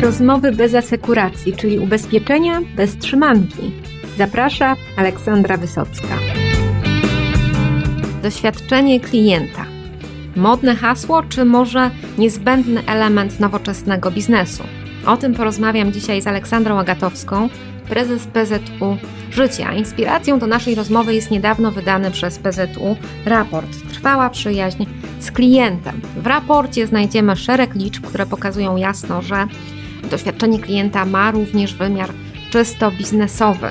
Rozmowy bez asekuracji, czyli ubezpieczenia bez trzymanki. Zaprasza Aleksandra Wysocka. Doświadczenie klienta. Modne hasło, czy może niezbędny element nowoczesnego biznesu? O tym porozmawiam dzisiaj z Aleksandrą Agatowską, prezes PZU Życia. Inspiracją do naszej rozmowy jest niedawno wydany przez PZU raport Trwała przyjaźń z klientem. W raporcie znajdziemy szereg liczb, które pokazują jasno, że doświadczenie klienta ma również wymiar czysto biznesowy.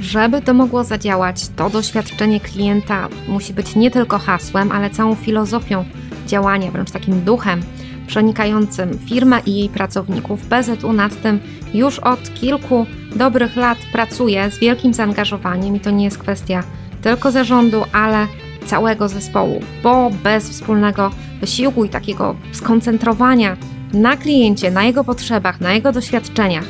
Żeby to mogło zadziałać, to doświadczenie klienta musi być nie tylko hasłem, ale całą filozofią działania, wręcz takim duchem przenikającym firmę i jej pracowników. PZU nad tym już od kilku dobrych lat pracuje z wielkim zaangażowaniem i to nie jest kwestia tylko zarządu, ale całego zespołu, bo bez wspólnego wysiłku i takiego skoncentrowania na kliencie, na jego potrzebach, na jego doświadczeniach,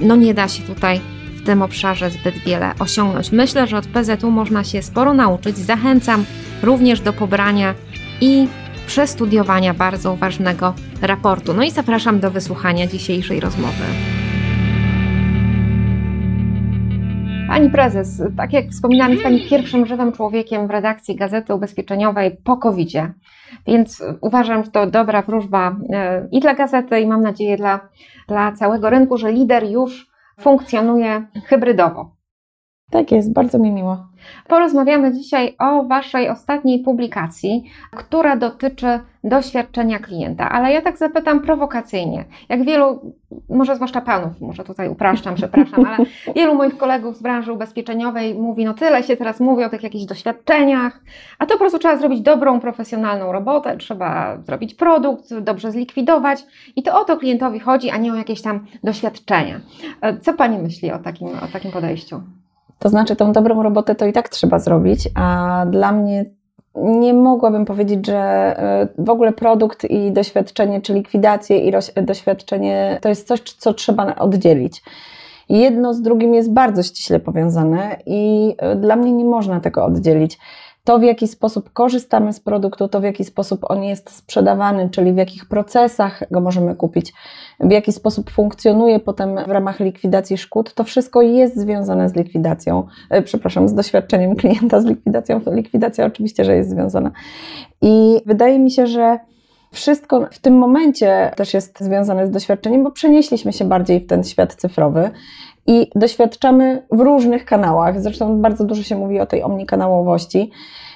no nie da się tutaj w tym obszarze zbyt wiele osiągnąć. Myślę, że od PZU można się sporo nauczyć. Zachęcam również do pobrania i przestudiowania bardzo ważnego raportu. No i zapraszam do wysłuchania dzisiejszej rozmowy. Pani prezes, tak jak wspominałam, jest Pani pierwszym żywym człowiekiem w redakcji Gazety Ubezpieczeniowej po covid więc uważam, że to dobra wróżba e, i dla gazety, i mam nadzieję dla, dla całego rynku, że lider już funkcjonuje hybrydowo. Tak jest, bardzo mi miło. Porozmawiamy dzisiaj o Waszej ostatniej publikacji, która dotyczy doświadczenia klienta. Ale ja tak zapytam prowokacyjnie. Jak wielu, może zwłaszcza panów, może tutaj upraszczam, przepraszam, ale wielu moich kolegów z branży ubezpieczeniowej mówi, no tyle się teraz mówi o tych jakichś doświadczeniach, a to po prostu trzeba zrobić dobrą, profesjonalną robotę, trzeba zrobić produkt, dobrze zlikwidować i to o to klientowi chodzi, a nie o jakieś tam doświadczenia. Co Pani myśli o takim, o takim podejściu? To znaczy, tą dobrą robotę to i tak trzeba zrobić, a dla mnie nie mogłabym powiedzieć, że e, w ogóle produkt i doświadczenie, czy likwidację i doświadczenie to jest coś, co trzeba oddzielić. Jedno z drugim jest bardzo ściśle powiązane i e, dla mnie nie można tego oddzielić to, w jaki sposób korzystamy z produktu, to w jaki sposób on jest sprzedawany, czyli w jakich procesach go możemy kupić, w jaki sposób funkcjonuje potem w ramach likwidacji szkód, to wszystko jest związane z likwidacją, e, przepraszam, z doświadczeniem klienta, z likwidacją. Likwidacja oczywiście, że jest związana. I wydaje mi się, że wszystko w tym momencie też jest związane z doświadczeniem, bo przenieśliśmy się bardziej w ten świat cyfrowy i doświadczamy w różnych kanałach. Zresztą bardzo dużo się mówi o tej omnikanałowości.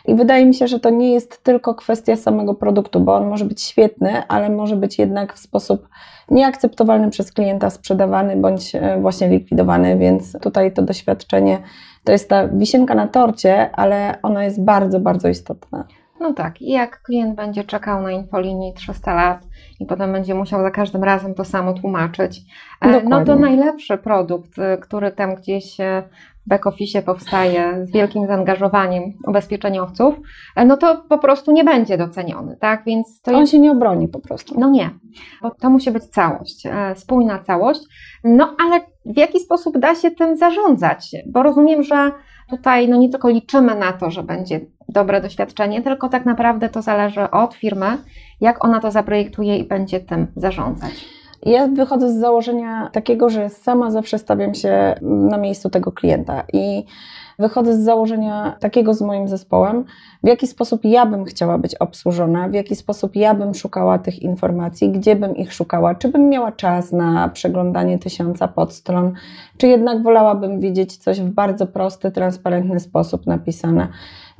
I wydaje mi się, że to nie jest tylko kwestia samego produktu, bo on może być świetny, ale może być jednak w sposób nieakceptowalny przez klienta sprzedawany bądź e, właśnie likwidowany, więc tutaj to doświadczenie to jest ta wisienka na torcie, ale ona jest bardzo, bardzo istotna. No tak, i jak klient będzie czekał na infolinii 300 lat i potem będzie musiał za każdym razem to samo tłumaczyć, Dokładnie. no to najlepszy produkt, y, który tam gdzieś y, w back-office powstaje z wielkim zaangażowaniem ubezpieczeniowców, e, no to po prostu nie będzie doceniony, tak? Więc to On jest... się nie obroni po prostu. No nie, bo to musi być całość, e, spójna całość. No ale w jaki sposób da się tym zarządzać? Bo rozumiem, że tutaj no nie tylko liczymy na to, że będzie dobre doświadczenie, tylko tak naprawdę to zależy od firmy, jak ona to zaprojektuje i będzie tym zarządzać. Ja wychodzę z założenia takiego, że sama zawsze stawiam się na miejscu tego klienta i wychodzę z założenia takiego z moim zespołem, w jaki sposób ja bym chciała być obsłużona, w jaki sposób ja bym szukała tych informacji, gdzie bym ich szukała, czy bym miała czas na przeglądanie tysiąca podstron, czy jednak wolałabym widzieć coś w bardzo prosty, transparentny sposób napisane.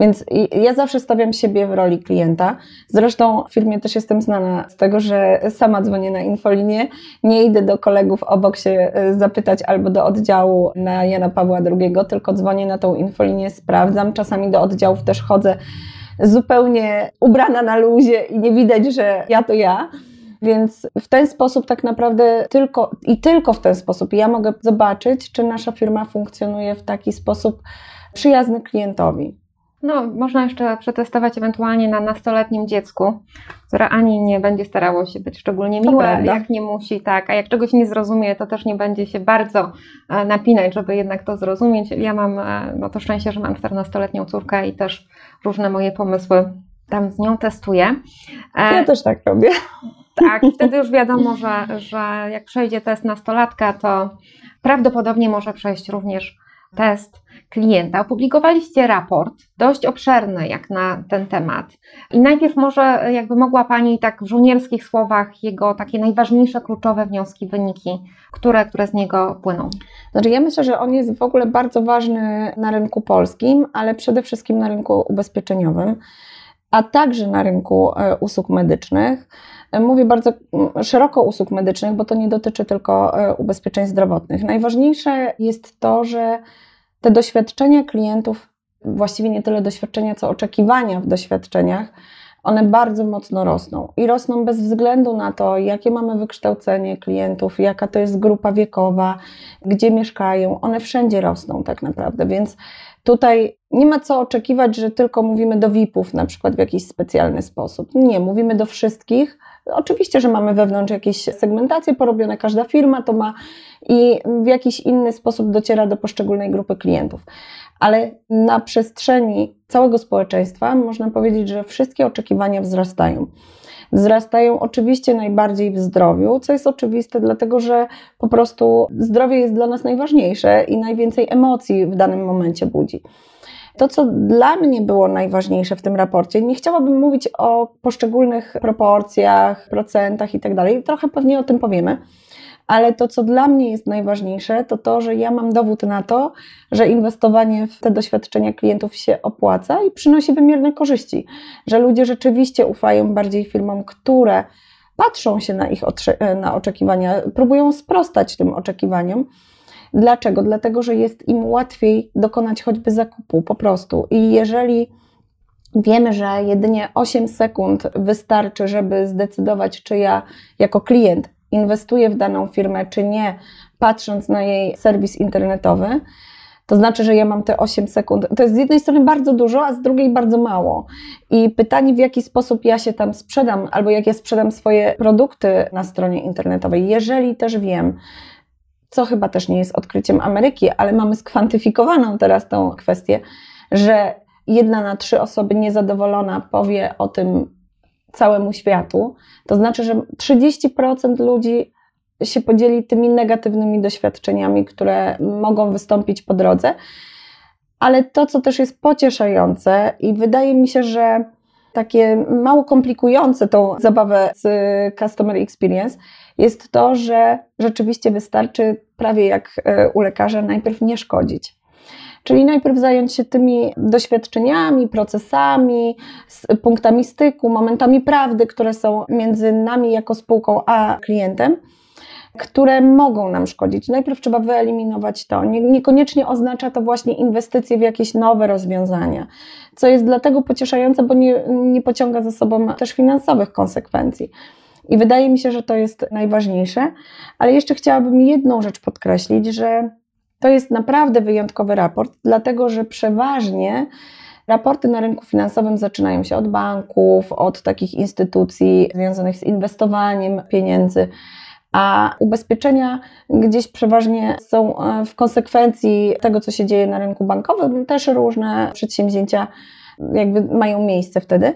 Więc ja zawsze stawiam siebie w roli klienta. Zresztą w firmie też jestem znana z tego, że sama dzwonię na infolinię, nie idę do kolegów obok się e, zapytać albo do oddziału na Jana Pawła II, tylko dzwonię na tą infolinię, sprawdzam. Czasami do oddziałów też chodzę zupełnie ubrana na luzie i nie widać, że ja to ja. Więc w ten sposób tak naprawdę tylko i tylko w ten sposób ja mogę zobaczyć, czy nasza firma funkcjonuje w taki sposób przyjazny klientowi. No, można jeszcze przetestować ewentualnie na nastoletnim dziecku, które ani nie będzie starało się być szczególnie miłe, jak nie musi, tak, a jak czegoś nie zrozumie, to też nie będzie się bardzo e, napinać, żeby jednak to zrozumieć. Ja mam e, no to szczęście, że mam 14-letnią córkę i też różne moje pomysły tam z nią testuję. E, ja też tak robię. Tak, wtedy już wiadomo, że, że jak przejdzie test nastolatka, to prawdopodobnie może przejść również test klienta. Opublikowaliście raport, dość obszerny jak na ten temat. I najpierw może jakby mogła Pani tak w żołnierskich słowach jego takie najważniejsze, kluczowe wnioski, wyniki, które, które z niego płyną. Znaczy ja myślę, że on jest w ogóle bardzo ważny na rynku polskim, ale przede wszystkim na rynku ubezpieczeniowym, a także na rynku e, usług medycznych. E, mówię bardzo szeroko usług medycznych, bo to nie dotyczy tylko e, ubezpieczeń zdrowotnych. Najważniejsze jest to, że te doświadczenia klientów, właściwie nie tyle doświadczenia, co oczekiwania w doświadczeniach, one bardzo mocno rosną i rosną bez względu na to, jakie mamy wykształcenie klientów, jaka to jest grupa wiekowa, gdzie mieszkają. One wszędzie rosną tak naprawdę, więc tutaj nie ma co oczekiwać, że tylko mówimy do VIP-ów na przykład w jakiś specjalny sposób. Nie, mówimy do wszystkich. Oczywiście, że mamy wewnątrz jakieś segmentacje porobione, każda firma to ma i w jakiś inny sposób dociera do poszczególnej grupy klientów ale na przestrzeni całego społeczeństwa można powiedzieć, że wszystkie oczekiwania wzrastają. Wzrastają oczywiście najbardziej w zdrowiu, co jest oczywiste, dlatego że po prostu zdrowie jest dla nas najważniejsze i najwięcej emocji w danym momencie budzi. To, co dla mnie było najważniejsze w tym raporcie, nie chciałabym mówić o poszczególnych proporcjach, procentach i tak trochę pewnie o tym powiemy. Ale to, co dla mnie jest najważniejsze, to to, że ja mam dowód na to, że inwestowanie w te doświadczenia klientów się opłaca i przynosi wymierne korzyści, że ludzie rzeczywiście ufają bardziej firmom, które patrzą się na ich na oczekiwania, próbują sprostać tym oczekiwaniom. Dlaczego? Dlatego, że jest im łatwiej dokonać choćby zakupu po prostu. I jeżeli wiemy, że jedynie 8 sekund wystarczy, żeby zdecydować, czy ja jako klient inwestuję w daną firmę, czy nie, patrząc na jej serwis internetowy, to znaczy, że ja mam te 8 sekund. To jest z jednej strony bardzo dużo, a z drugiej bardzo mało. I pytanie, w jaki sposób ja się tam sprzedam, albo jak ja sprzedam swoje produkty na stronie internetowej. Jeżeli też wiem, co chyba też nie jest odkryciem Ameryki, ale mamy skwantyfikowaną teraz tą kwestię, że jedna na trzy osoby niezadowolona powie o tym całemu światu, to znaczy, że 30% ludzi się podzieli tymi negatywnymi doświadczeniami, które mogą wystąpić po drodze. Ale to, co też jest pocieszające, i wydaje mi się, że takie mało komplikujące tą zabawę z Customer Experience, jest to, że rzeczywiście wystarczy, prawie jak e, u lekarza, najpierw nie szkodzić. Czyli najpierw zająć się tymi doświadczeniami, procesami, punktami styku, momentami prawdy, które są między nami jako spółką a klientem które mogą nam szkodzić. Najpierw trzeba wyeliminować to. Nie, niekoniecznie oznacza to właśnie inwestycje w jakieś nowe rozwiązania, co jest dlatego pocieszające, bo nie, nie pociąga za sobą też finansowych konsekwencji. I wydaje mi się, że to jest najważniejsze. Ale jeszcze chciałabym jedną rzecz podkreślić, że to jest naprawdę wyjątkowy raport, dlatego że przeważnie raporty na rynku finansowym zaczynają się od banków, od takich instytucji związanych z inwestowaniem pieniędzy. A ubezpieczenia gdzieś przeważnie są e, w konsekwencji tego, co się dzieje na rynku bankowym. Też różne przedsięwzięcia jakby mają miejsce wtedy.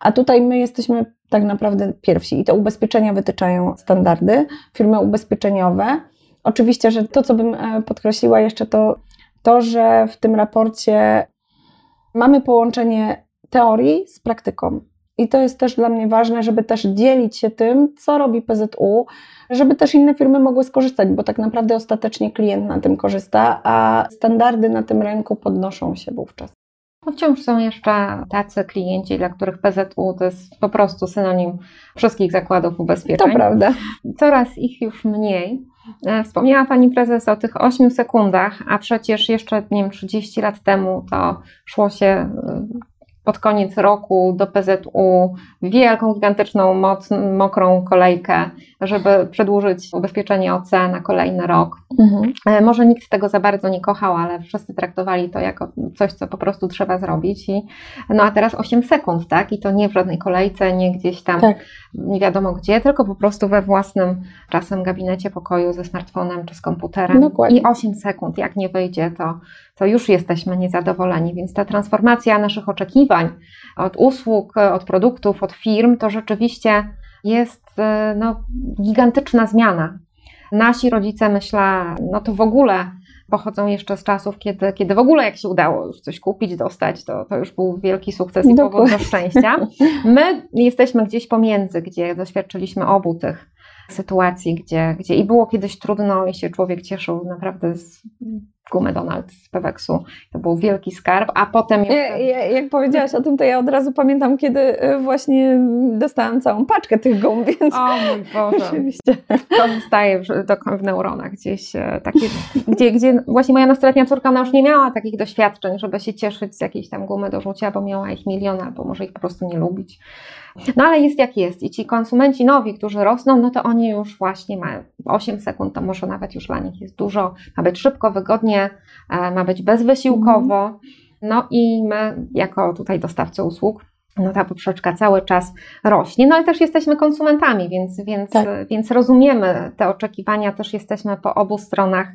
A tutaj my jesteśmy tak naprawdę pierwsi i te ubezpieczenia wytyczają standardy, firmy ubezpieczeniowe Oczywiście, że to, co bym e, podkreśliła jeszcze, to to, że w tym raporcie mamy połączenie teorii z praktyką. I to jest też dla mnie ważne, żeby też dzielić się tym, co robi PZU, żeby też inne firmy mogły skorzystać, bo tak naprawdę ostatecznie klient na tym korzysta, a standardy na tym rynku podnoszą się wówczas. No wciąż są jeszcze tacy klienci, dla których PZU to jest po prostu synonim wszystkich zakładów ubezpieczeń. To prawda. Coraz ich już mniej. E, wspomniała Pani Prezes o tych 8 sekundach, a przecież jeszcze, nie wiem, 30 lat temu to szło się e, pod koniec roku do PZU wielką, gigantyczną, moc, mokrą kolejkę, żeby przedłużyć ubezpieczenie OC na kolejny rok. Mhm. E, może nikt tego za bardzo nie kochał, ale wszyscy traktowali to jako coś, co po prostu trzeba zrobić. I, no a teraz 8 sekund, tak? I to nie w żadnej kolejce, nie gdzieś tam tak. nie wiadomo gdzie, tylko po prostu we własnym czasem gabinecie pokoju ze smartfonem czy z komputerem. Dokładnie. I 8 sekund, jak nie wyjdzie, to, to już jesteśmy niezadowoleni. Więc ta transformacja naszych oczekiwań od usług, od produktów, od firm, to rzeczywiście jest e, no, gigantyczna zmiana. Nasi rodzice, myślę, no to w ogóle pochodzą jeszcze z czasów, kiedy, kiedy w ogóle jak się udało już coś kupić, dostać, to, to już był wielki sukces i powód do szczęścia. My jesteśmy gdzieś pomiędzy, gdzie doświadczyliśmy obu tych sytuacji, gdzie, gdzie i było kiedyś trudno i się człowiek cieszył naprawdę z gumy Donald z Peweksu. To był wielki skarb, a potem... Ja, ja, jak powiedziałaś o tym, to ja od razu pamiętam, kiedy y, właśnie dostałam całą paczkę tych gum, więc... O mój Boże. Oczywiście. To zostaje w, w neuronach gdzieś e, takie, gdzie, gdzie właśnie moja nastoletnia córka, ona już nie miała takich doświadczeń, żeby się cieszyć z jakiejś tam gumy do rzucia, bo miała ich milion, albo może ich po prostu nie lubić. No ale jest jak jest i ci konsumenci nowi, którzy rosną, no to oni już właśnie mają 8 sekund, to może nawet już dla nich jest dużo, ma być szybko, wygodnie, e, ma być bezwysiłkowo. Mhm. No i my, jako tutaj dostawcy usług, no ta poprzeczka cały czas rośnie. No ale też jesteśmy konsumentami, więc, więc, tak. więc rozumiemy te oczekiwania, też jesteśmy po obu stronach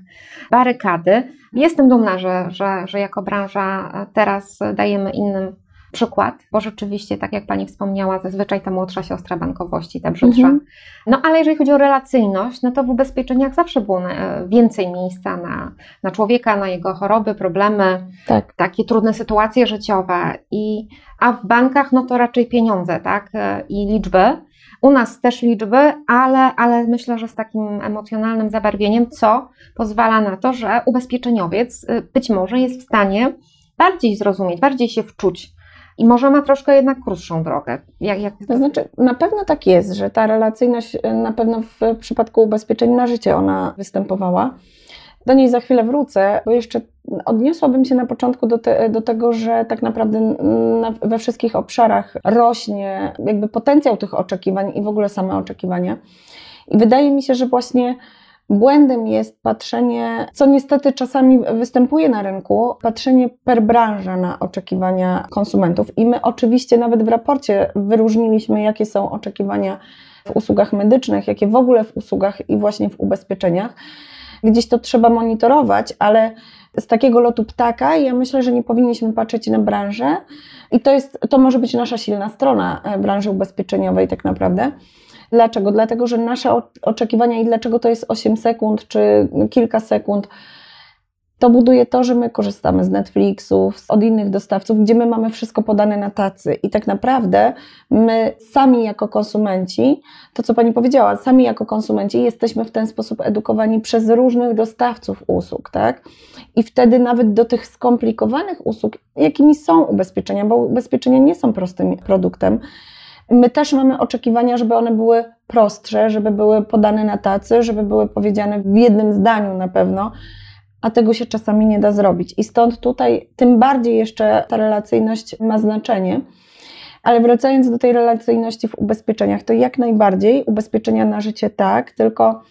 barykady. Jestem dumna, że, że, że jako branża teraz dajemy innym przykład, bo rzeczywiście, tak jak Pani wspomniała, zazwyczaj ta młodsza siostra bankowości, ta brzydsza. Mhm. No ale jeżeli chodzi o relacyjność, no to w ubezpieczeniach zawsze było e, więcej miejsca na, na człowieka, na jego choroby, problemy, tak. takie trudne sytuacje życiowe. I, a w bankach, no to raczej pieniądze, tak, e, i liczby. U nas też liczby, ale, ale myślę, że z takim emocjonalnym zabarwieniem, co pozwala na to, że ubezpieczeniowiec e, być może jest w stanie bardziej zrozumieć, bardziej się wczuć i może ma troszkę jednak krótszą drogę. Jak, jak... To znaczy, na pewno tak jest, że ta relacyjność y, na pewno w przypadku ubezpieczeń na życie ona występowała. Do niej za chwilę wrócę, bo jeszcze odniosłabym się na początku do, te, do tego, że tak naprawdę na, we wszystkich obszarach rośnie jakby potencjał tych oczekiwań i w ogóle same oczekiwania. I wydaje mi się, że właśnie Błędem jest patrzenie, co niestety czasami występuje na rynku, patrzenie per branża na oczekiwania konsumentów. I my oczywiście nawet w raporcie wyróżniliśmy, jakie są oczekiwania w usługach medycznych, jakie w ogóle w usługach i właśnie w ubezpieczeniach. Gdzieś to trzeba monitorować, ale z takiego lotu ptaka ja myślę, że nie powinniśmy patrzeć na branżę i to, jest, to może być nasza silna strona e, branży ubezpieczeniowej tak naprawdę Dlaczego? Dlatego, że nasze oczekiwania i dlaczego to jest 8 sekund czy kilka sekund, to buduje to, że my korzystamy z Netflixów, od innych dostawców, gdzie my mamy wszystko podane na tacy. I tak naprawdę my sami jako konsumenci, to co Pani powiedziała, sami jako konsumenci jesteśmy w ten sposób edukowani przez różnych dostawców usług, tak? I wtedy nawet do tych skomplikowanych usług, jakimi są ubezpieczenia, bo ubezpieczenia nie są prostym produktem, My też mamy oczekiwania, żeby one były prostsze, żeby były podane na tacy, żeby były powiedziane w jednym zdaniu na pewno, a tego się czasami nie da zrobić. I stąd tutaj tym bardziej jeszcze ta relacyjność ma znaczenie. Ale wracając do tej relacyjności w ubezpieczeniach, to jak najbardziej ubezpieczenia na życie tak, tylko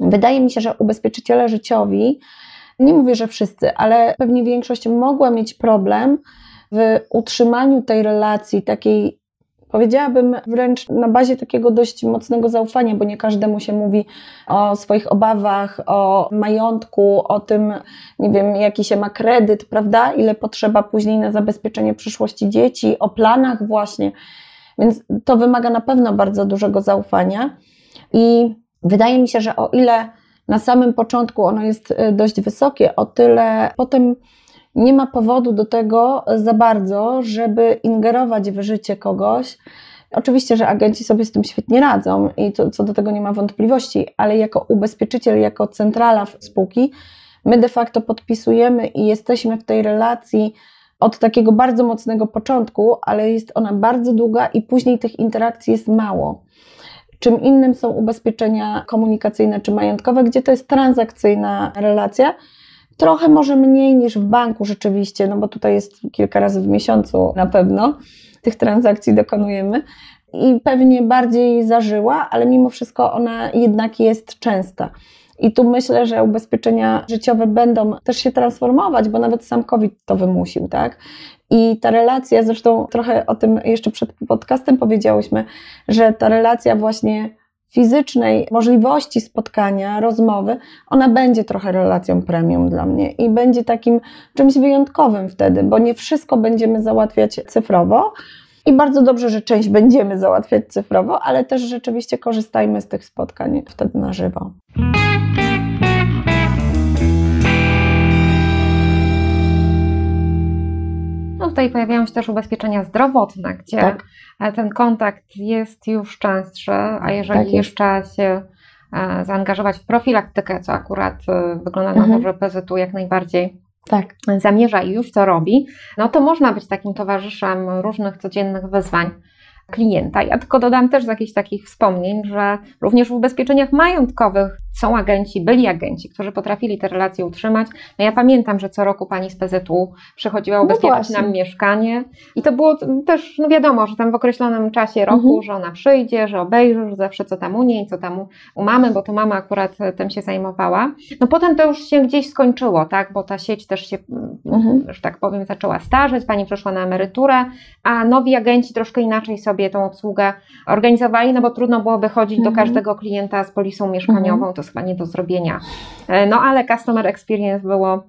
wydaje mi się, że ubezpieczyciele życiowi, nie mówię, że wszyscy, ale pewnie większość mogła mieć problem w utrzymaniu tej relacji takiej Powiedziałabym wręcz na bazie takiego dość mocnego zaufania, bo nie każdemu się mówi o swoich obawach, o majątku, o tym, nie wiem, jaki się ma kredyt, prawda? Ile potrzeba później na zabezpieczenie przyszłości dzieci, o planach właśnie. Więc to wymaga na pewno bardzo dużego zaufania. I wydaje mi się, że o ile na samym początku ono jest y, dość wysokie, o tyle potem nie ma powodu do tego za bardzo, żeby ingerować w życie kogoś. Oczywiście, że agenci sobie z tym świetnie radzą i to, co do tego nie ma wątpliwości, ale jako ubezpieczyciel, jako centrala spółki, my de facto podpisujemy i jesteśmy w tej relacji od takiego bardzo mocnego początku, ale jest ona bardzo długa i później tych interakcji jest mało. Czym innym są ubezpieczenia komunikacyjne czy majątkowe, gdzie to jest transakcyjna relacja, Trochę może mniej niż w banku rzeczywiście, no bo tutaj jest kilka razy w miesiącu na pewno tych transakcji dokonujemy i pewnie bardziej zażyła, ale mimo wszystko ona jednak jest częsta. I tu myślę, że ubezpieczenia życiowe będą też się transformować, bo nawet sam COVID to wymusił, tak? I ta relacja, zresztą trochę o tym jeszcze przed podcastem powiedziałyśmy, że ta relacja właśnie fizycznej możliwości spotkania, rozmowy, ona będzie trochę relacją premium dla mnie i będzie takim czymś wyjątkowym wtedy, bo nie wszystko będziemy załatwiać cyfrowo. I bardzo dobrze, że część będziemy załatwiać cyfrowo, ale też rzeczywiście korzystajmy z tych spotkań wtedy na żywo. No tutaj pojawiają się też ubezpieczenia zdrowotne, gdzie tak. ten kontakt jest już częstszy, a jeżeli tak jeszcze się e, zaangażować w profilaktykę, co akurat e, wygląda na mhm. to, że PZU jak najbardziej tak. zamierza i już to robi, no to można być takim towarzyszem różnych codziennych wyzwań klienta. Ja tylko dodam też z jakichś takich wspomnień, że również w ubezpieczeniach majątkowych są agenci, byli agenci, którzy potrafili te relacje utrzymać. No ja pamiętam, że co roku pani z PZU przychodziła no ubezpieczyć no nam mieszkanie i to było też, no wiadomo, że tam w określonym czasie roku, mhm. że ona przyjdzie, że obejrzy, że zawsze co tam u niej, co tam u mamy, bo to mama akurat tym się zajmowała. No potem to już się gdzieś skończyło, tak, bo ta sieć też się, mhm. że tak powiem, zaczęła starzeć, pani przeszła na emeryturę, a nowi agenci troszkę inaczej sobie tą obsługę organizowali, no bo trudno byłoby chodzić mhm. do każdego klienta z polisą mieszkaniową, mhm. to jest chyba nie do zrobienia. E, no ale customer experience było,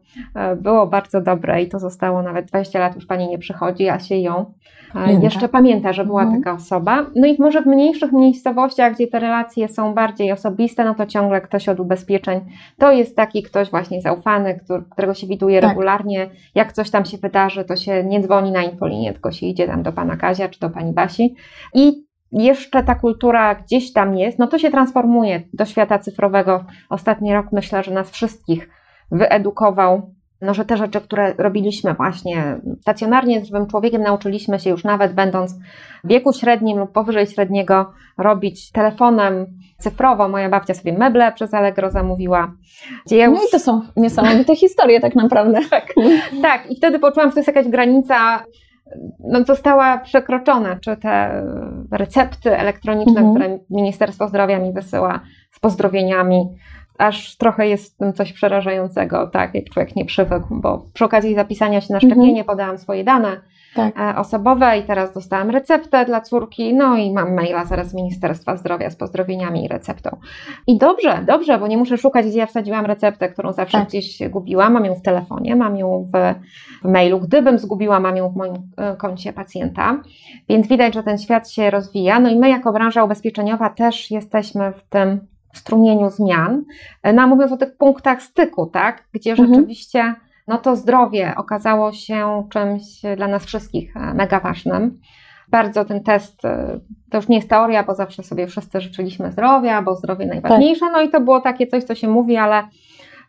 było bardzo dobre i to zostało nawet 20 lat, już pani nie przychodzi, a się ją e, Pamięta. jeszcze pamięta, że była mhm. taka osoba. No i może w mniejszych miejscowościach, gdzie te relacje są bardziej osobiste, no to ciągle ktoś od ubezpieczeń to jest taki ktoś właśnie zaufany, który, którego się widuje tak. regularnie. Jak coś tam się wydarzy, to się nie dzwoni na infolinię, tylko się idzie tam do pana Kazia czy do pani Basi. I jeszcze ta kultura gdzieś tam jest, no to się transformuje do świata cyfrowego. Ostatni rok myślę, że nas wszystkich wyedukował, no, że te rzeczy, które robiliśmy właśnie stacjonarnie z żywym człowiekiem, nauczyliśmy się już nawet będąc w wieku średnim lub powyżej średniego robić telefonem cyfrowo. Moja babcia sobie meble przez Allegro zamówiła. Gdzie. No i to są niesamowite historie tak naprawdę. tak, tak, i wtedy poczułam, że to jest jakaś granica no, została przekroczona, czy te recepty elektroniczne, mhm. które Ministerstwo Zdrowia mi wysyła z pozdrowieniami, aż trochę jest w tym coś przerażającego, tak, jak człowiek nie przywykł, bo przy okazji zapisania się na szczepienie mhm. podałam swoje dane tak. E, osobowe i teraz dostałam receptę dla córki, no i mam maila zaraz z Ministerstwa Zdrowia z pozdrowieniami i receptą. I dobrze, dobrze, bo nie muszę szukać, gdzie ja wsadziłam receptę, którą zawsze tak. gdzieś gubiłam, mam ją w telefonie, mam ją w, w mailu, gdybym zgubiła, mam ją w moim e, koncie pacjenta, więc widać, że ten świat się rozwija, no i my jako branża ubezpieczeniowa też jesteśmy w tym strumieniu zmian, e, no mówiąc o tych punktach styku, tak, gdzie mhm. rzeczywiście no to zdrowie okazało się czymś dla nas wszystkich e, mega ważnym. Bardzo ten test, e, to już nie jest teoria, bo zawsze sobie wszyscy życzyliśmy zdrowia, bo zdrowie najważniejsze, tak. no i to było takie coś, co się mówi, ale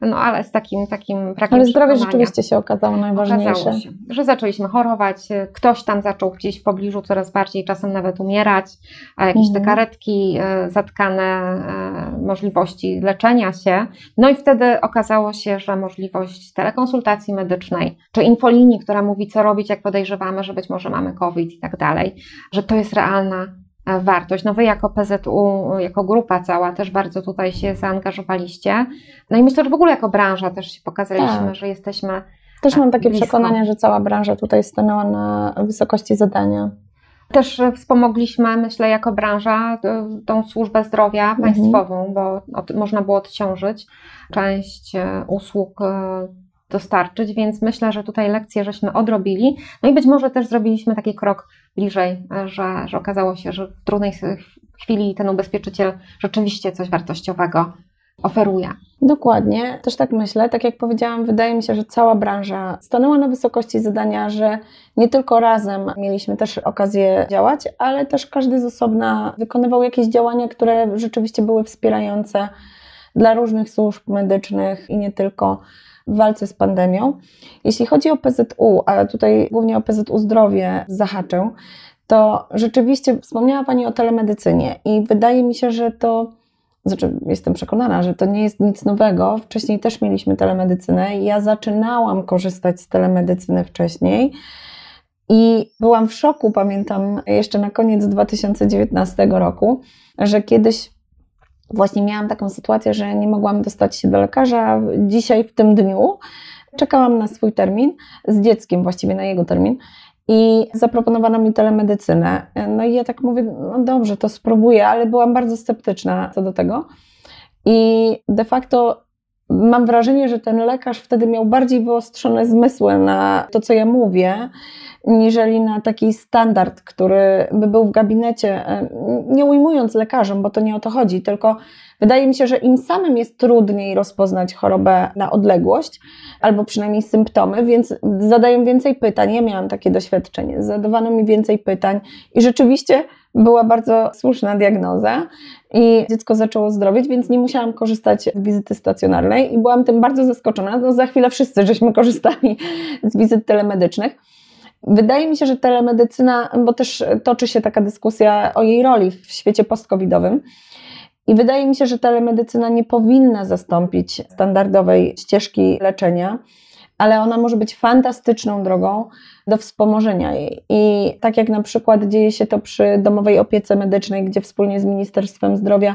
no ale z takim, takim brakiem Ale zdrowie rzeczywiście się okazało najważniejsze. Okazało się, że zaczęliśmy chorować, ktoś tam zaczął gdzieś w pobliżu coraz bardziej, czasem nawet umierać, a jakieś mhm. te karetki e, zatkane, e, możliwości leczenia się. No i wtedy okazało się, że możliwość telekonsultacji medycznej, czy infolinii, która mówi co robić, jak podejrzewamy, że być może mamy COVID i tak dalej, że to jest realna wartość. No wy jako PZU, jako grupa cała też bardzo tutaj się zaangażowaliście. No i myślę, że w ogóle jako branża też się pokazaliśmy, tak. że jesteśmy Też mam takie blisko. przekonanie, że cała branża tutaj stanęła na wysokości zadania. Też wspomogliśmy, myślę, jako branża e, tą służbę zdrowia mhm. państwową, bo od, można było odciążyć część e, usług dostarczyć, więc myślę, że tutaj lekcje żeśmy odrobili. No i być może też zrobiliśmy taki krok bliżej, że, że okazało się, że w trudnej chwili ten ubezpieczyciel rzeczywiście coś wartościowego oferuje. Dokładnie, też tak myślę. Tak jak powiedziałam, wydaje mi się, że cała branża stanęła na wysokości zadania, że nie tylko razem mieliśmy też okazję działać, ale też każdy z osobna wykonywał jakieś działania, które rzeczywiście były wspierające dla różnych służb medycznych i nie tylko w walce z pandemią. Jeśli chodzi o PZU, a tutaj głównie o PZU Zdrowie zahaczę, to rzeczywiście wspomniała Pani o telemedycynie i wydaje mi się, że to, znaczy jestem przekonana, że to nie jest nic nowego. Wcześniej też mieliśmy telemedycynę ja zaczynałam korzystać z telemedycyny wcześniej. I byłam w szoku, pamiętam jeszcze na koniec 2019 roku, że kiedyś Właśnie miałam taką sytuację, że nie mogłam dostać się do lekarza. Dzisiaj, w tym dniu, czekałam na swój termin z dzieckiem, właściwie na jego termin. I zaproponowano mi telemedycynę. No i ja tak mówię, no dobrze, to spróbuję, ale byłam bardzo sceptyczna co do tego. I de facto mam wrażenie, że ten lekarz wtedy miał bardziej wyostrzone zmysły na to, co ja mówię, niżeli na taki standard, który by był w gabinecie, e, nie ujmując lekarzom, bo to nie o to chodzi, tylko wydaje mi się, że im samym jest trudniej rozpoznać chorobę na odległość, albo przynajmniej symptomy, więc zadają więcej pytań. Ja miałam takie doświadczenie, zadawano mi więcej pytań i rzeczywiście była bardzo słuszna diagnoza i dziecko zaczęło zdrowieć, więc nie musiałam korzystać z wizyty stacjonarnej i byłam tym bardzo zaskoczona. No za chwilę wszyscy żeśmy korzystali z wizyt telemedycznych. Wydaje mi się, że telemedycyna, bo też toczy się taka dyskusja o jej roli w świecie post-covidowym. I wydaje mi się, że telemedycyna nie powinna zastąpić standardowej ścieżki leczenia, ale ona może być fantastyczną drogą do wspomożenia jej. I tak jak na przykład dzieje się to przy domowej opiece medycznej, gdzie wspólnie z Ministerstwem Zdrowia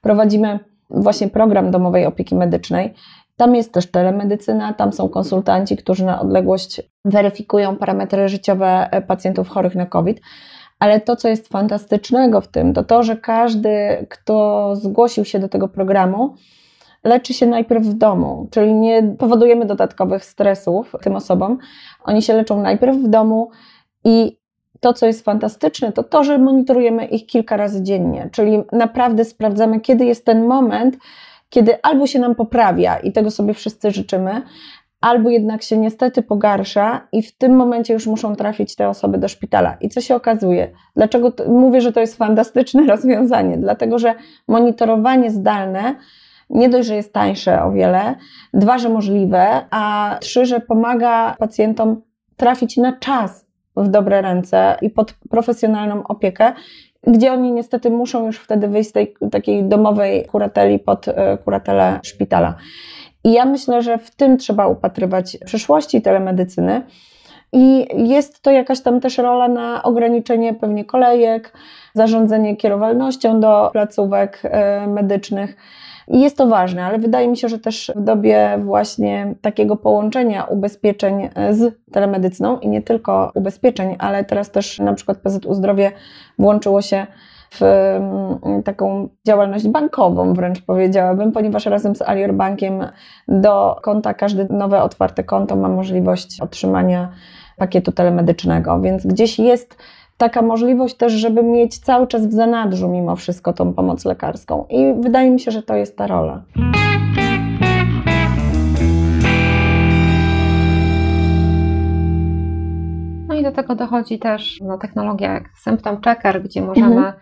prowadzimy właśnie program domowej opieki medycznej. Tam jest też telemedycyna, tam są konsultanci, którzy na odległość weryfikują parametry życiowe pacjentów chorych na COVID. Ale to, co jest fantastycznego w tym, to to, że każdy, kto zgłosił się do tego programu, leczy się najpierw w domu, czyli nie powodujemy dodatkowych stresów tym osobom. Oni się leczą najpierw w domu i to, co jest fantastyczne, to to, że monitorujemy ich kilka razy dziennie, czyli naprawdę sprawdzamy, kiedy jest ten moment, kiedy albo się nam poprawia i tego sobie wszyscy życzymy, albo jednak się niestety pogarsza i w tym momencie już muszą trafić te osoby do szpitala. I co się okazuje? Dlaczego mówię, że to jest fantastyczne rozwiązanie? Dlatego, że monitorowanie zdalne nie dość, że jest tańsze o wiele, dwa, że możliwe, a trzy, że pomaga pacjentom trafić na czas w dobre ręce i pod profesjonalną opiekę, gdzie oni niestety muszą już wtedy wyjść z tej takiej domowej kurateli pod e, kuratelę szpitala. I ja myślę, że w tym trzeba upatrywać przyszłości telemedycyny. I jest to jakaś tam też rola na ograniczenie pewnie kolejek, zarządzanie kierowalnością do placówek e, medycznych. I jest to ważne, ale wydaje mi się, że też w dobie właśnie takiego połączenia ubezpieczeń e, z telemedycyną i nie tylko ubezpieczeń, ale teraz też na przykład PZU Zdrowie włączyło się w mm, taką działalność bankową, wręcz powiedziałabym, ponieważ razem z Alior Bankiem do konta, każde nowe otwarte konto ma możliwość otrzymania pakietu telemedycznego, więc gdzieś jest taka możliwość też, żeby mieć cały czas w zanadrzu mimo wszystko tą pomoc lekarską. I wydaje mi się, że to jest ta rola. No i do tego dochodzi też no, technologia jak Symptom Checker, gdzie możemy mhm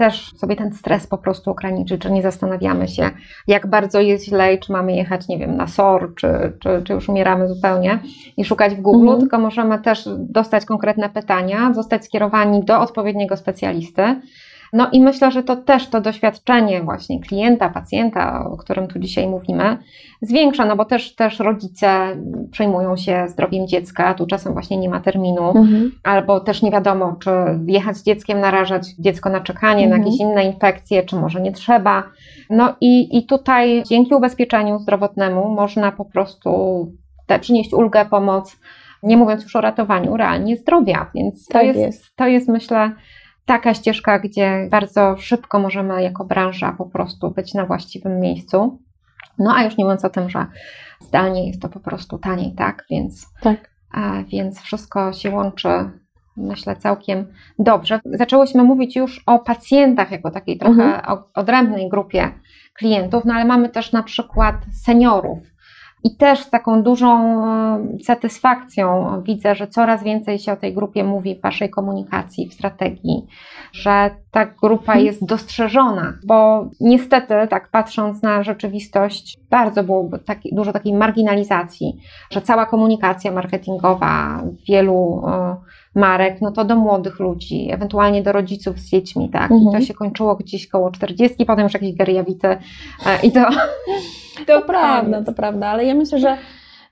też sobie ten stres po prostu ograniczyć, że nie zastanawiamy się, jak bardzo jest źle i czy mamy jechać, nie wiem, na SOR, czy, czy, czy już umieramy zupełnie i szukać w Google, mhm. tylko możemy też dostać konkretne pytania, zostać skierowani do odpowiedniego specjalisty no i myślę, że to też to doświadczenie właśnie klienta, pacjenta, o którym tu dzisiaj mówimy, zwiększa, no bo też, też rodzice przejmują się zdrowiem dziecka, tu czasem właśnie nie ma terminu, mhm. albo też nie wiadomo, czy jechać z dzieckiem, narażać dziecko na czekanie, mhm. na jakieś inne infekcje, czy może nie trzeba. No i, i tutaj dzięki ubezpieczeniu zdrowotnemu można po prostu te, przynieść ulgę, pomoc, nie mówiąc już o ratowaniu realnie zdrowia, więc to, tak jest, jest, to jest myślę taka ścieżka, gdzie bardzo szybko możemy jako branża po prostu być na właściwym miejscu. No a już nie mówiąc o tym, że zdalnie jest to po prostu taniej, tak? Więc, tak. A, więc wszystko się łączy, myślę, całkiem dobrze. Zaczęłyśmy mówić już o pacjentach jako takiej trochę mhm. odrębnej grupie klientów, no ale mamy też na przykład seniorów, i też z taką dużą e, satysfakcją widzę, że coraz więcej się o tej grupie mówi w Waszej komunikacji, w strategii, że ta grupa mhm. jest dostrzeżona, bo niestety, tak patrząc na rzeczywistość, bardzo było taki, dużo takiej marginalizacji, że cała komunikacja marketingowa wielu e, marek, no to do młodych ludzi, ewentualnie do rodziców z dziećmi, tak? I to mhm. się kończyło gdzieś koło 40, potem już jakieś geriawity e, i to... To prawda, to prawda, ale ja myślę, że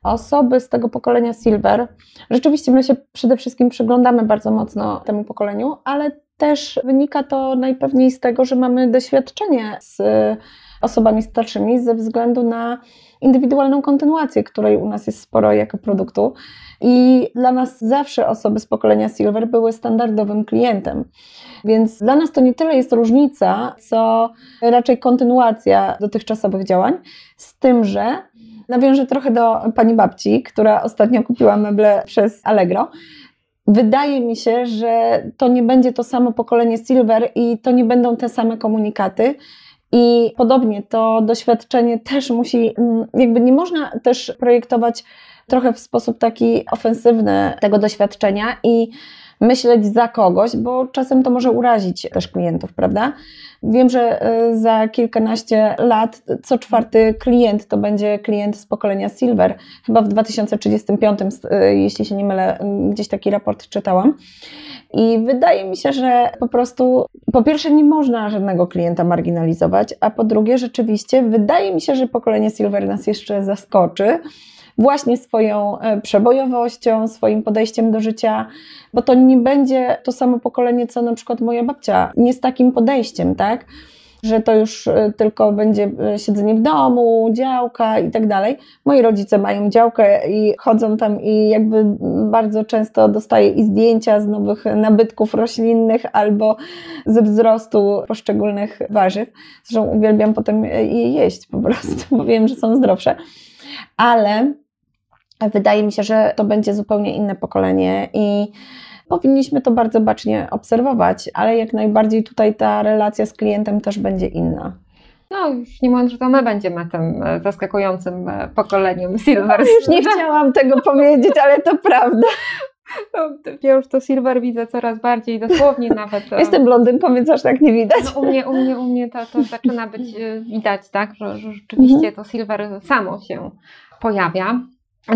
osoby z tego pokolenia Silver, rzeczywiście my się przede wszystkim przyglądamy bardzo mocno temu pokoleniu, ale też wynika to najpewniej z tego, że mamy doświadczenie z osobami starszymi ze względu na indywidualną kontynuację, której u nas jest sporo jako produktu. I dla nas zawsze osoby z pokolenia Silver były standardowym klientem. Więc dla nas to nie tyle jest różnica, co raczej kontynuacja dotychczasowych działań, z tym, że nawiążę trochę do pani babci, która ostatnio kupiła meble przez Allegro. Wydaje mi się, że to nie będzie to samo pokolenie Silver i to nie będą te same komunikaty. I podobnie to doświadczenie też musi, mm, jakby nie można też projektować trochę w sposób taki ofensywny tego doświadczenia i myśleć za kogoś, bo czasem to może urazić też klientów, prawda? Wiem, że y, za kilkanaście lat co czwarty klient to będzie klient z pokolenia Silver. Chyba w 2035, y, jeśli się nie mylę, gdzieś taki raport czytałam. I wydaje mi się, że po prostu, po pierwsze, nie można żadnego klienta marginalizować, a po drugie, rzeczywiście, wydaje mi się, że pokolenie Silver nas jeszcze zaskoczy właśnie swoją e, przebojowością, swoim podejściem do życia, bo to nie będzie to samo pokolenie, co na przykład moja babcia, nie z takim podejściem, tak? Że to już e, tylko będzie e, siedzenie w domu, działka i tak dalej. Moi rodzice mają działkę i chodzą tam i jakby bardzo często dostaję i zdjęcia z nowych nabytków roślinnych albo ze wzrostu poszczególnych warzyw. Zresztą uwielbiam potem je jeść po prostu, bo wiem, że są zdrowsze. Ale Wydaje mi się, że to będzie zupełnie inne pokolenie i powinniśmy to bardzo bacznie obserwować, ale jak najbardziej tutaj ta relacja z klientem też będzie inna. No, już nie mówiąc, że to my będziemy tym e, zaskakującym e, pokoleniem Silver. Już nie chciałam tego powiedzieć, ale to prawda. No, ja już to Silver widzę coraz bardziej dosłownie nawet. E, Jestem blondynką, więc aż tak nie widać. No, u mnie, u mnie, u mnie to, to zaczyna być widać, tak, że, że rzeczywiście mhm. to Silver samo się pojawia.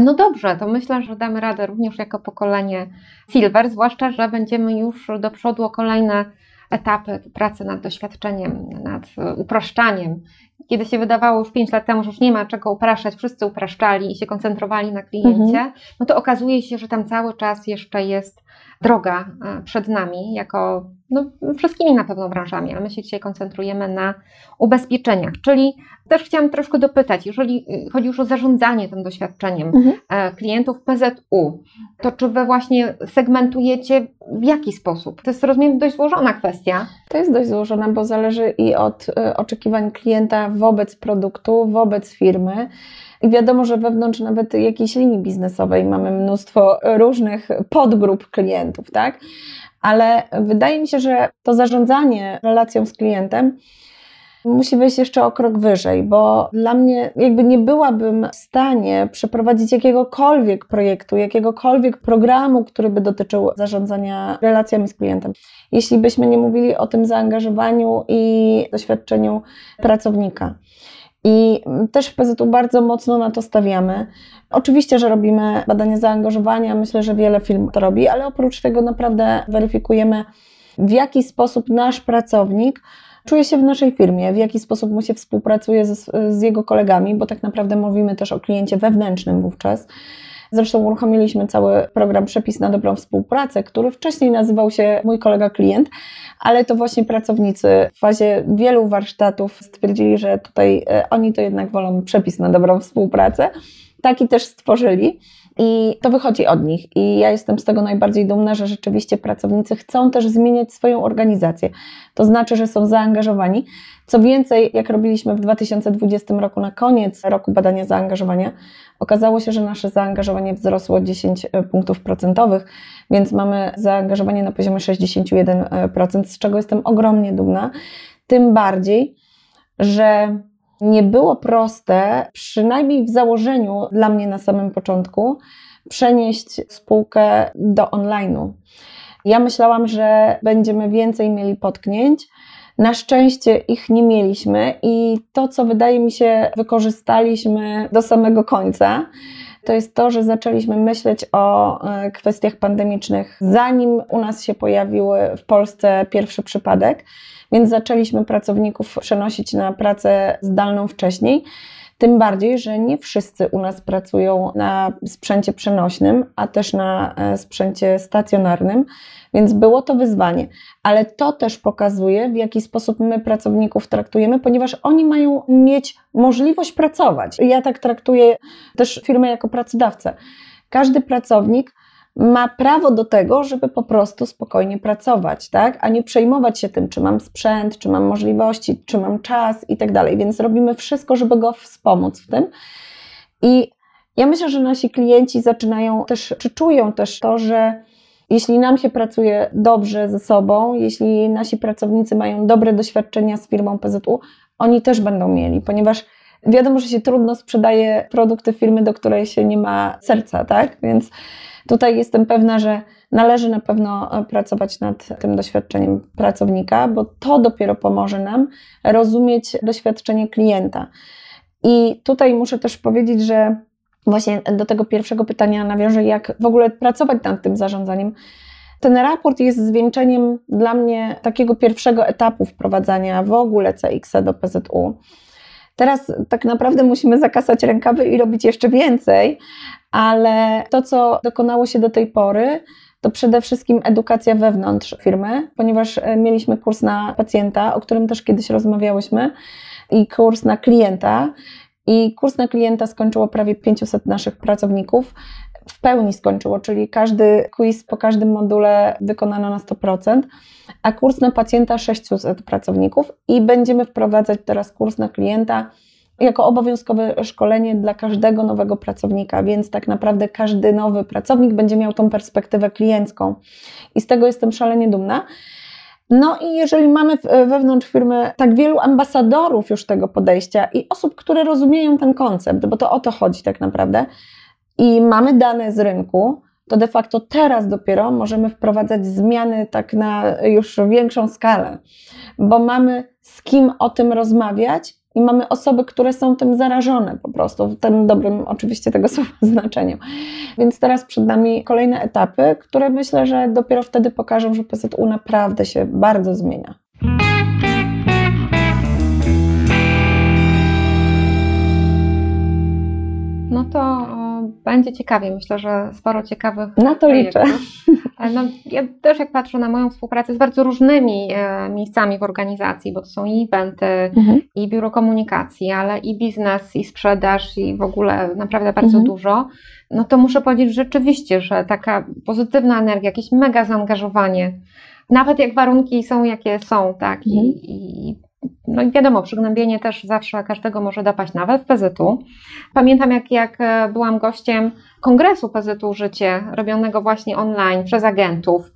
No dobrze, to myślę, że damy radę również jako pokolenie Silver, zwłaszcza, że będziemy już do przodu o kolejne etapy pracy nad doświadczeniem, nad upraszczaniem. Kiedy się wydawało już 5 lat temu, że już nie ma czego upraszczać, wszyscy upraszczali i się koncentrowali na kliencie, mhm. no to okazuje się, że tam cały czas jeszcze jest droga e, przed nami, jako no, wszystkimi na pewno branżami, ale my się dzisiaj koncentrujemy na ubezpieczeniach. Czyli też chciałam troszkę dopytać, jeżeli y, chodzi już o zarządzanie tym doświadczeniem mhm. E, klientów PZU, to czy wy właśnie segmentujecie w jaki sposób? To jest, rozumiem, dość złożona kwestia. To jest dość złożona, bo zależy i od y, oczekiwań klienta wobec produktu, wobec firmy. I wiadomo, że wewnątrz nawet jakiejś linii biznesowej mamy mnóstwo różnych podgrup klientów, tak? Ale wydaje mi się, że to zarządzanie relacją z klientem musi wejść jeszcze o krok wyżej, bo dla mnie jakby nie byłabym w stanie przeprowadzić jakiegokolwiek projektu, jakiegokolwiek programu, który by dotyczył zarządzania relacjami z klientem, jeśli byśmy nie mówili o tym zaangażowaniu i doświadczeniu pracownika. I też w PZU bardzo mocno na to stawiamy. Oczywiście, że robimy badania zaangażowania, myślę, że wiele firm to robi, ale oprócz tego naprawdę weryfikujemy, w jaki sposób nasz pracownik czuje się w naszej firmie, w jaki sposób mu się współpracuje z, z jego kolegami, bo tak naprawdę mówimy też o kliencie wewnętrznym wówczas. Zresztą uruchomiliśmy cały program Przepis na dobrą współpracę, który wcześniej nazywał się Mój kolega klient, ale to właśnie pracownicy w fazie wielu warsztatów stwierdzili, że tutaj e, oni to jednak wolą przepis na dobrą współpracę. Taki też stworzyli. I to wychodzi od nich. I ja jestem z tego najbardziej dumna, że rzeczywiście pracownicy chcą też zmieniać swoją organizację. To znaczy, że są zaangażowani. Co więcej, jak robiliśmy w 2020 roku na koniec roku badania zaangażowania, okazało się, że nasze zaangażowanie wzrosło 10 e, punktów procentowych, więc mamy zaangażowanie na poziomie 61%, z czego jestem ogromnie dumna. Tym bardziej, że nie było proste, przynajmniej w założeniu dla mnie na samym początku, przenieść spółkę do online'u. Ja myślałam, że będziemy więcej mieli potknięć. Na szczęście ich nie mieliśmy i to, co wydaje mi się, wykorzystaliśmy do samego końca, to jest to, że zaczęliśmy myśleć o e, kwestiach pandemicznych, zanim u nas się pojawił w Polsce pierwszy przypadek, więc zaczęliśmy pracowników przenosić na pracę zdalną wcześniej. Tym bardziej, że nie wszyscy u nas pracują na sprzęcie przenośnym, a też na e, sprzęcie stacjonarnym, więc było to wyzwanie. Ale to też pokazuje, w jaki sposób my pracowników traktujemy, ponieważ oni mają mieć możliwość pracować. Ja tak traktuję też firmę jako pracodawcę. Każdy pracownik ma prawo do tego, żeby po prostu spokojnie pracować, tak? a nie przejmować się tym, czy mam sprzęt, czy mam możliwości, czy mam czas i tak dalej. Więc robimy wszystko, żeby go wspomóc w tym. I ja myślę, że nasi klienci zaczynają też, czy czują też to, że jeśli nam się pracuje dobrze ze sobą, jeśli nasi pracownicy mają dobre doświadczenia z firmą PZU, oni też będą mieli, ponieważ wiadomo, że się trudno sprzedaje produkty firmy, do której się nie ma serca, tak? Więc Tutaj jestem pewna, że należy na pewno e, pracować nad tym doświadczeniem pracownika, bo to dopiero pomoże nam rozumieć doświadczenie klienta. I tutaj muszę też powiedzieć, że właśnie do tego pierwszego pytania nawiążę, jak w ogóle pracować nad tym zarządzaniem. Ten raport jest zwieńczeniem dla mnie takiego pierwszego etapu wprowadzania w ogóle CX do PZU. Teraz tak naprawdę musimy zakasać rękawy i robić jeszcze więcej, ale to, co dokonało się do tej pory, to przede wszystkim edukacja wewnątrz firmy, ponieważ e, mieliśmy kurs na pacjenta, o którym też kiedyś rozmawiałyśmy, i kurs na klienta. I kurs na klienta skończyło prawie 500 naszych pracowników. W pełni skończyło, czyli każdy quiz po każdym module wykonano na 100%, a kurs na pacjenta 600 pracowników. I będziemy wprowadzać teraz kurs na klienta jako obowiązkowe szkolenie dla każdego nowego pracownika, więc tak naprawdę każdy nowy pracownik będzie miał tą perspektywę kliencką. I z tego jestem szalenie dumna. No i jeżeli mamy wewnątrz firmy tak wielu ambasadorów już tego podejścia i osób, które rozumieją ten koncept, bo to o to chodzi tak naprawdę, i mamy dane z rynku, to de facto teraz dopiero możemy wprowadzać zmiany tak na już większą skalę, bo mamy z kim o tym rozmawiać i mamy osoby, które są tym zarażone po prostu, w tym dobrym oczywiście tego słowa znaczeniu. Więc teraz przed nami kolejne etapy, które myślę, że dopiero wtedy pokażą, że PZU naprawdę się bardzo zmienia. No to będzie ciekawie. Myślę, że sporo ciekawych. Na to liczę. No, ja też jak patrzę na moją współpracę z bardzo różnymi e, miejscami w organizacji, bo to są i eventy, mhm. i biuro komunikacji, ale i biznes, i sprzedaż, i w ogóle naprawdę bardzo mhm. dużo, no to muszę powiedzieć rzeczywiście, że taka pozytywna energia, jakieś mega zaangażowanie, nawet jak warunki są jakie są, tak, mhm. i, i no i wiadomo, przygnębienie też zawsze każdego może dopaść, nawet w PZU. Pamiętam, jak, jak e, byłam gościem kongresu PZU Życie, robionego właśnie online przez agentów,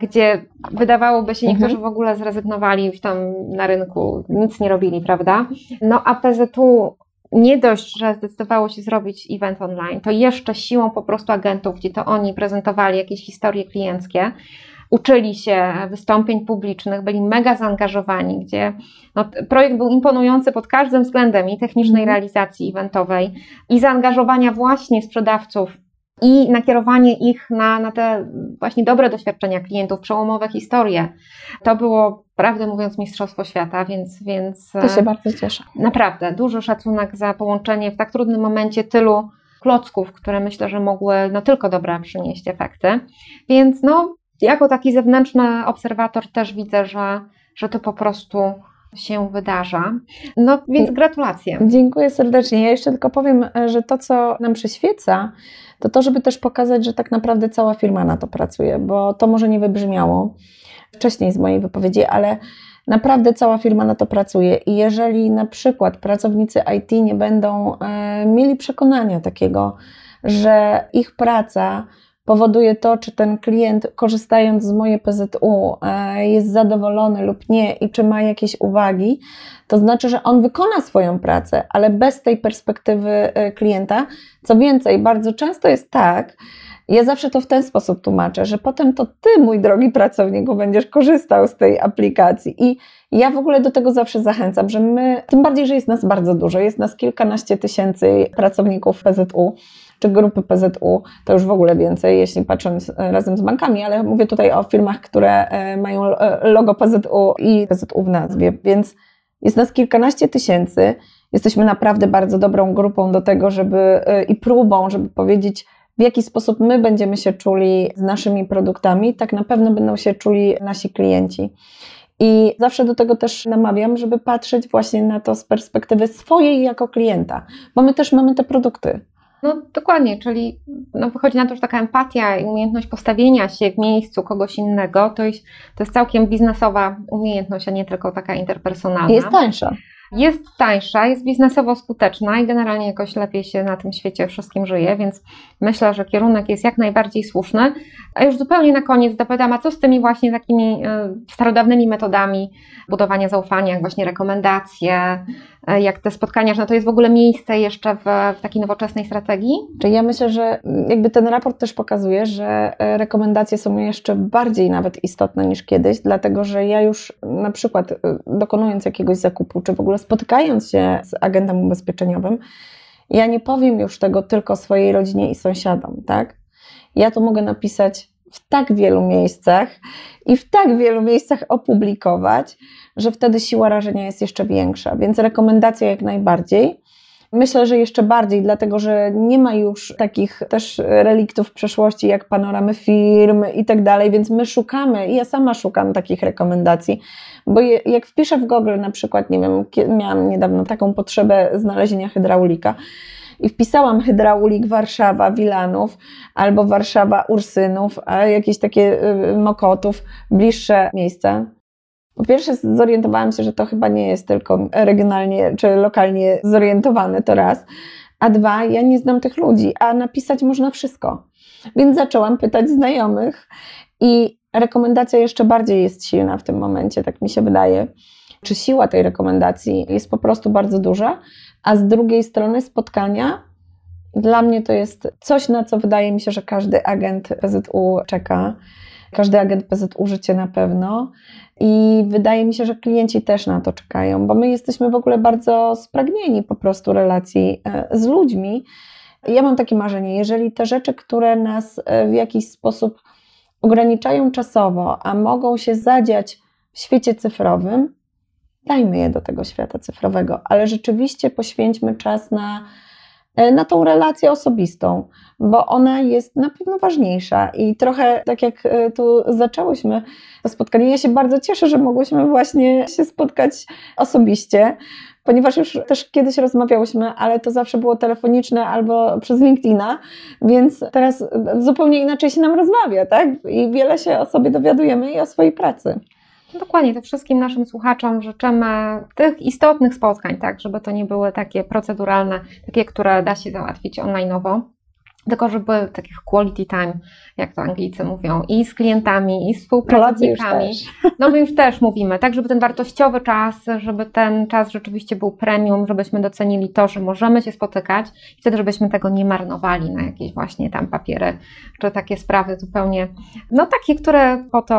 gdzie wydawałoby się, niektórzy mhm. w ogóle zrezygnowali tam na rynku, nic nie robili, prawda? No a PZU nie dość, że zdecydowało się zrobić event online, to jeszcze siłą po prostu agentów, gdzie to oni prezentowali jakieś historie klienckie, uczyli się wystąpień publicznych, byli mega zaangażowani, gdzie no, projekt był imponujący pod każdym względem i technicznej mm. realizacji eventowej, i zaangażowania właśnie sprzedawców, i nakierowanie ich na, na te właśnie dobre doświadczenia klientów, przełomowe historie. To było, prawdę mówiąc, Mistrzostwo Świata, więc. więc to się bardzo cieszę. Naprawdę, duży szacunek za połączenie w tak trudnym momencie tylu klocków, które myślę, że mogły no tylko dobre przynieść efekty. Więc no, jako taki zewnętrzny obserwator też widzę, że, że to po prostu się wydarza. No więc gratulacje. Dziękuję serdecznie. Ja jeszcze tylko powiem, że to, co nam przyświeca, to to, żeby też pokazać, że tak naprawdę cała firma na to pracuje, bo to może nie wybrzmiało wcześniej z mojej wypowiedzi, ale naprawdę cała firma na to pracuje. I jeżeli na przykład pracownicy IT nie będą e, mieli przekonania takiego, że ich praca powoduje to, czy ten klient korzystając z mojej PZU e, jest zadowolony lub nie i czy ma jakieś uwagi, to znaczy, że on wykona swoją pracę, ale bez tej perspektywy e, klienta. Co więcej, bardzo często jest tak, ja zawsze to w ten sposób tłumaczę, że potem to ty, mój drogi pracowniku, będziesz korzystał z tej aplikacji. I ja w ogóle do tego zawsze zachęcam, że my, tym bardziej, że jest nas bardzo dużo, jest nas kilkanaście tysięcy pracowników PZU czy grupy PZU, to już w ogóle więcej, jeśli patrząc e, razem z bankami, ale mówię tutaj o firmach, które e, mają e, logo PZU i PZU w nazwie, więc jest nas kilkanaście tysięcy Jesteśmy naprawdę bardzo dobrą grupą do tego, żeby i próbą, żeby powiedzieć, w jaki sposób my będziemy się czuli z naszymi produktami, tak na pewno będą się czuli nasi klienci. I zawsze do tego też namawiam, żeby patrzeć właśnie na to z perspektywy swojej jako klienta, bo my też mamy te produkty. No dokładnie, czyli no, wychodzi na to, że taka empatia i umiejętność postawienia się w miejscu kogoś innego to jest, to jest całkiem biznesowa umiejętność, a nie tylko taka interpersonalna. Jest tańsza jest tańsza, jest biznesowo skuteczna i generalnie jakoś lepiej się na tym świecie wszystkim żyje, więc myślę, że kierunek jest jak najbardziej słuszny. A już zupełnie na koniec dopytam, a co z tymi właśnie takimi e, starodawnymi metodami budowania zaufania, jak właśnie rekomendacje, e, jak te spotkania, że no to jest w ogóle miejsce jeszcze w, w takiej nowoczesnej strategii? Czyli ja myślę, że jakby ten raport też pokazuje, że e, rekomendacje są jeszcze bardziej nawet istotne niż kiedyś, dlatego że ja już na przykład dokonując jakiegoś zakupu, czy w ogóle spotykając się z agentem ubezpieczeniowym, ja nie powiem już tego tylko swojej rodzinie i sąsiadom, tak? Ja to mogę napisać w tak wielu miejscach i w tak wielu miejscach opublikować, że wtedy siła rażenia jest jeszcze większa. Więc rekomendacja jak najbardziej. Myślę, że jeszcze bardziej, dlatego że nie ma już takich też reliktów przeszłości jak panoramy firm i tak dalej, więc my szukamy, i ja sama szukam takich rekomendacji, bo je, jak wpiszę w Google na przykład, nie wiem, miałam niedawno taką potrzebę znalezienia hydraulika, i wpisałam hydraulik Warszawa Wilanów albo Warszawa Ursynów, a jakieś takie y, Mokotów, bliższe miejsca. Po pierwsze zorientowałam się, że to chyba nie jest tylko regionalnie czy lokalnie zorientowane, to raz. A dwa, ja nie znam tych ludzi, a napisać można wszystko. Więc zaczęłam pytać znajomych i rekomendacja jeszcze bardziej jest silna w tym momencie, tak mi się wydaje. Czy siła tej rekomendacji jest po prostu bardzo duża, a z drugiej strony spotkania dla mnie to jest coś, na co wydaje mi się, że każdy agent PZU czeka. Każdy agent PZU życie na pewno. I wydaje mi się, że klienci też na to czekają, bo my jesteśmy w ogóle bardzo spragnieni po prostu relacji e, z ludźmi. Ja mam takie marzenie, jeżeli te rzeczy, które nas e, w jakiś sposób ograniczają czasowo, a mogą się zadziać w świecie cyfrowym, dajmy je do tego świata cyfrowego, ale rzeczywiście poświęćmy czas na na tą relację osobistą, bo ona jest na pewno ważniejsza i trochę tak jak e, tu zaczęłyśmy to spotkanie, ja się bardzo cieszę, że mogłyśmy właśnie się spotkać osobiście, ponieważ już też kiedyś rozmawiałyśmy, ale to zawsze było telefoniczne albo przez LinkedIna, więc teraz zupełnie inaczej się nam rozmawia, tak? I wiele się o sobie dowiadujemy i o swojej pracy. No dokładnie, to wszystkim naszym słuchaczom życzymy tych istotnych spotkań, tak, żeby to nie były takie proceduralne, takie, które da się załatwić online'owo, tylko żeby takich quality time, jak to Anglicy mówią, i z klientami, i z współpracownikami. No my już też mówimy, tak, żeby ten wartościowy czas, żeby ten czas rzeczywiście był premium, żebyśmy docenili to, że możemy się spotykać i wtedy, żebyśmy tego nie marnowali na jakieś właśnie tam papiery, czy takie sprawy zupełnie, no takie, które po to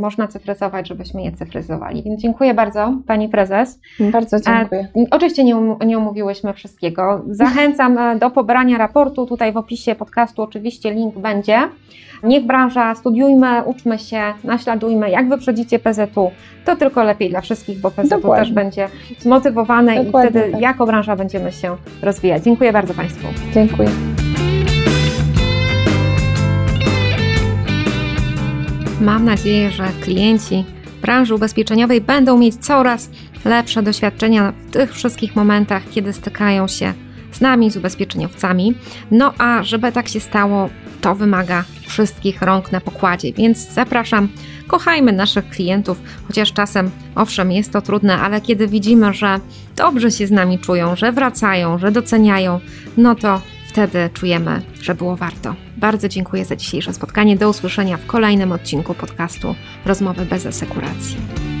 można cyfryzować, żebyśmy je cyfryzowali. Więc dziękuję bardzo Pani Prezes. Bardzo dziękuję. A, oczywiście nie, um, nie omówiłyśmy wszystkiego. Zachęcam e, do pobrania raportu, tutaj w opisie podcastu oczywiście link będzie. Niech branża, studiujmy, uczmy się, naśladujmy. Jak wyprzedzicie PZU, to tylko lepiej dla wszystkich, bo PZU Dokładnie. też będzie zmotywowane Dokładnie, i wtedy tak. jako branża będziemy się rozwijać. Dziękuję bardzo Państwu. Dziękuję. Mam nadzieję, że klienci branży ubezpieczeniowej będą mieć coraz lepsze doświadczenia w tych wszystkich momentach, kiedy stykają się z nami, z ubezpieczeniowcami. No a żeby tak się stało, to wymaga wszystkich rąk na pokładzie, więc zapraszam, kochajmy naszych klientów, chociaż czasem, owszem, jest to trudne, ale kiedy widzimy, że dobrze się z nami czują, że wracają, że doceniają, no to wtedy czujemy, że było warto. Bardzo dziękuję za dzisiejsze spotkanie. Do usłyszenia w kolejnym odcinku podcastu Rozmowy bez asekuracji.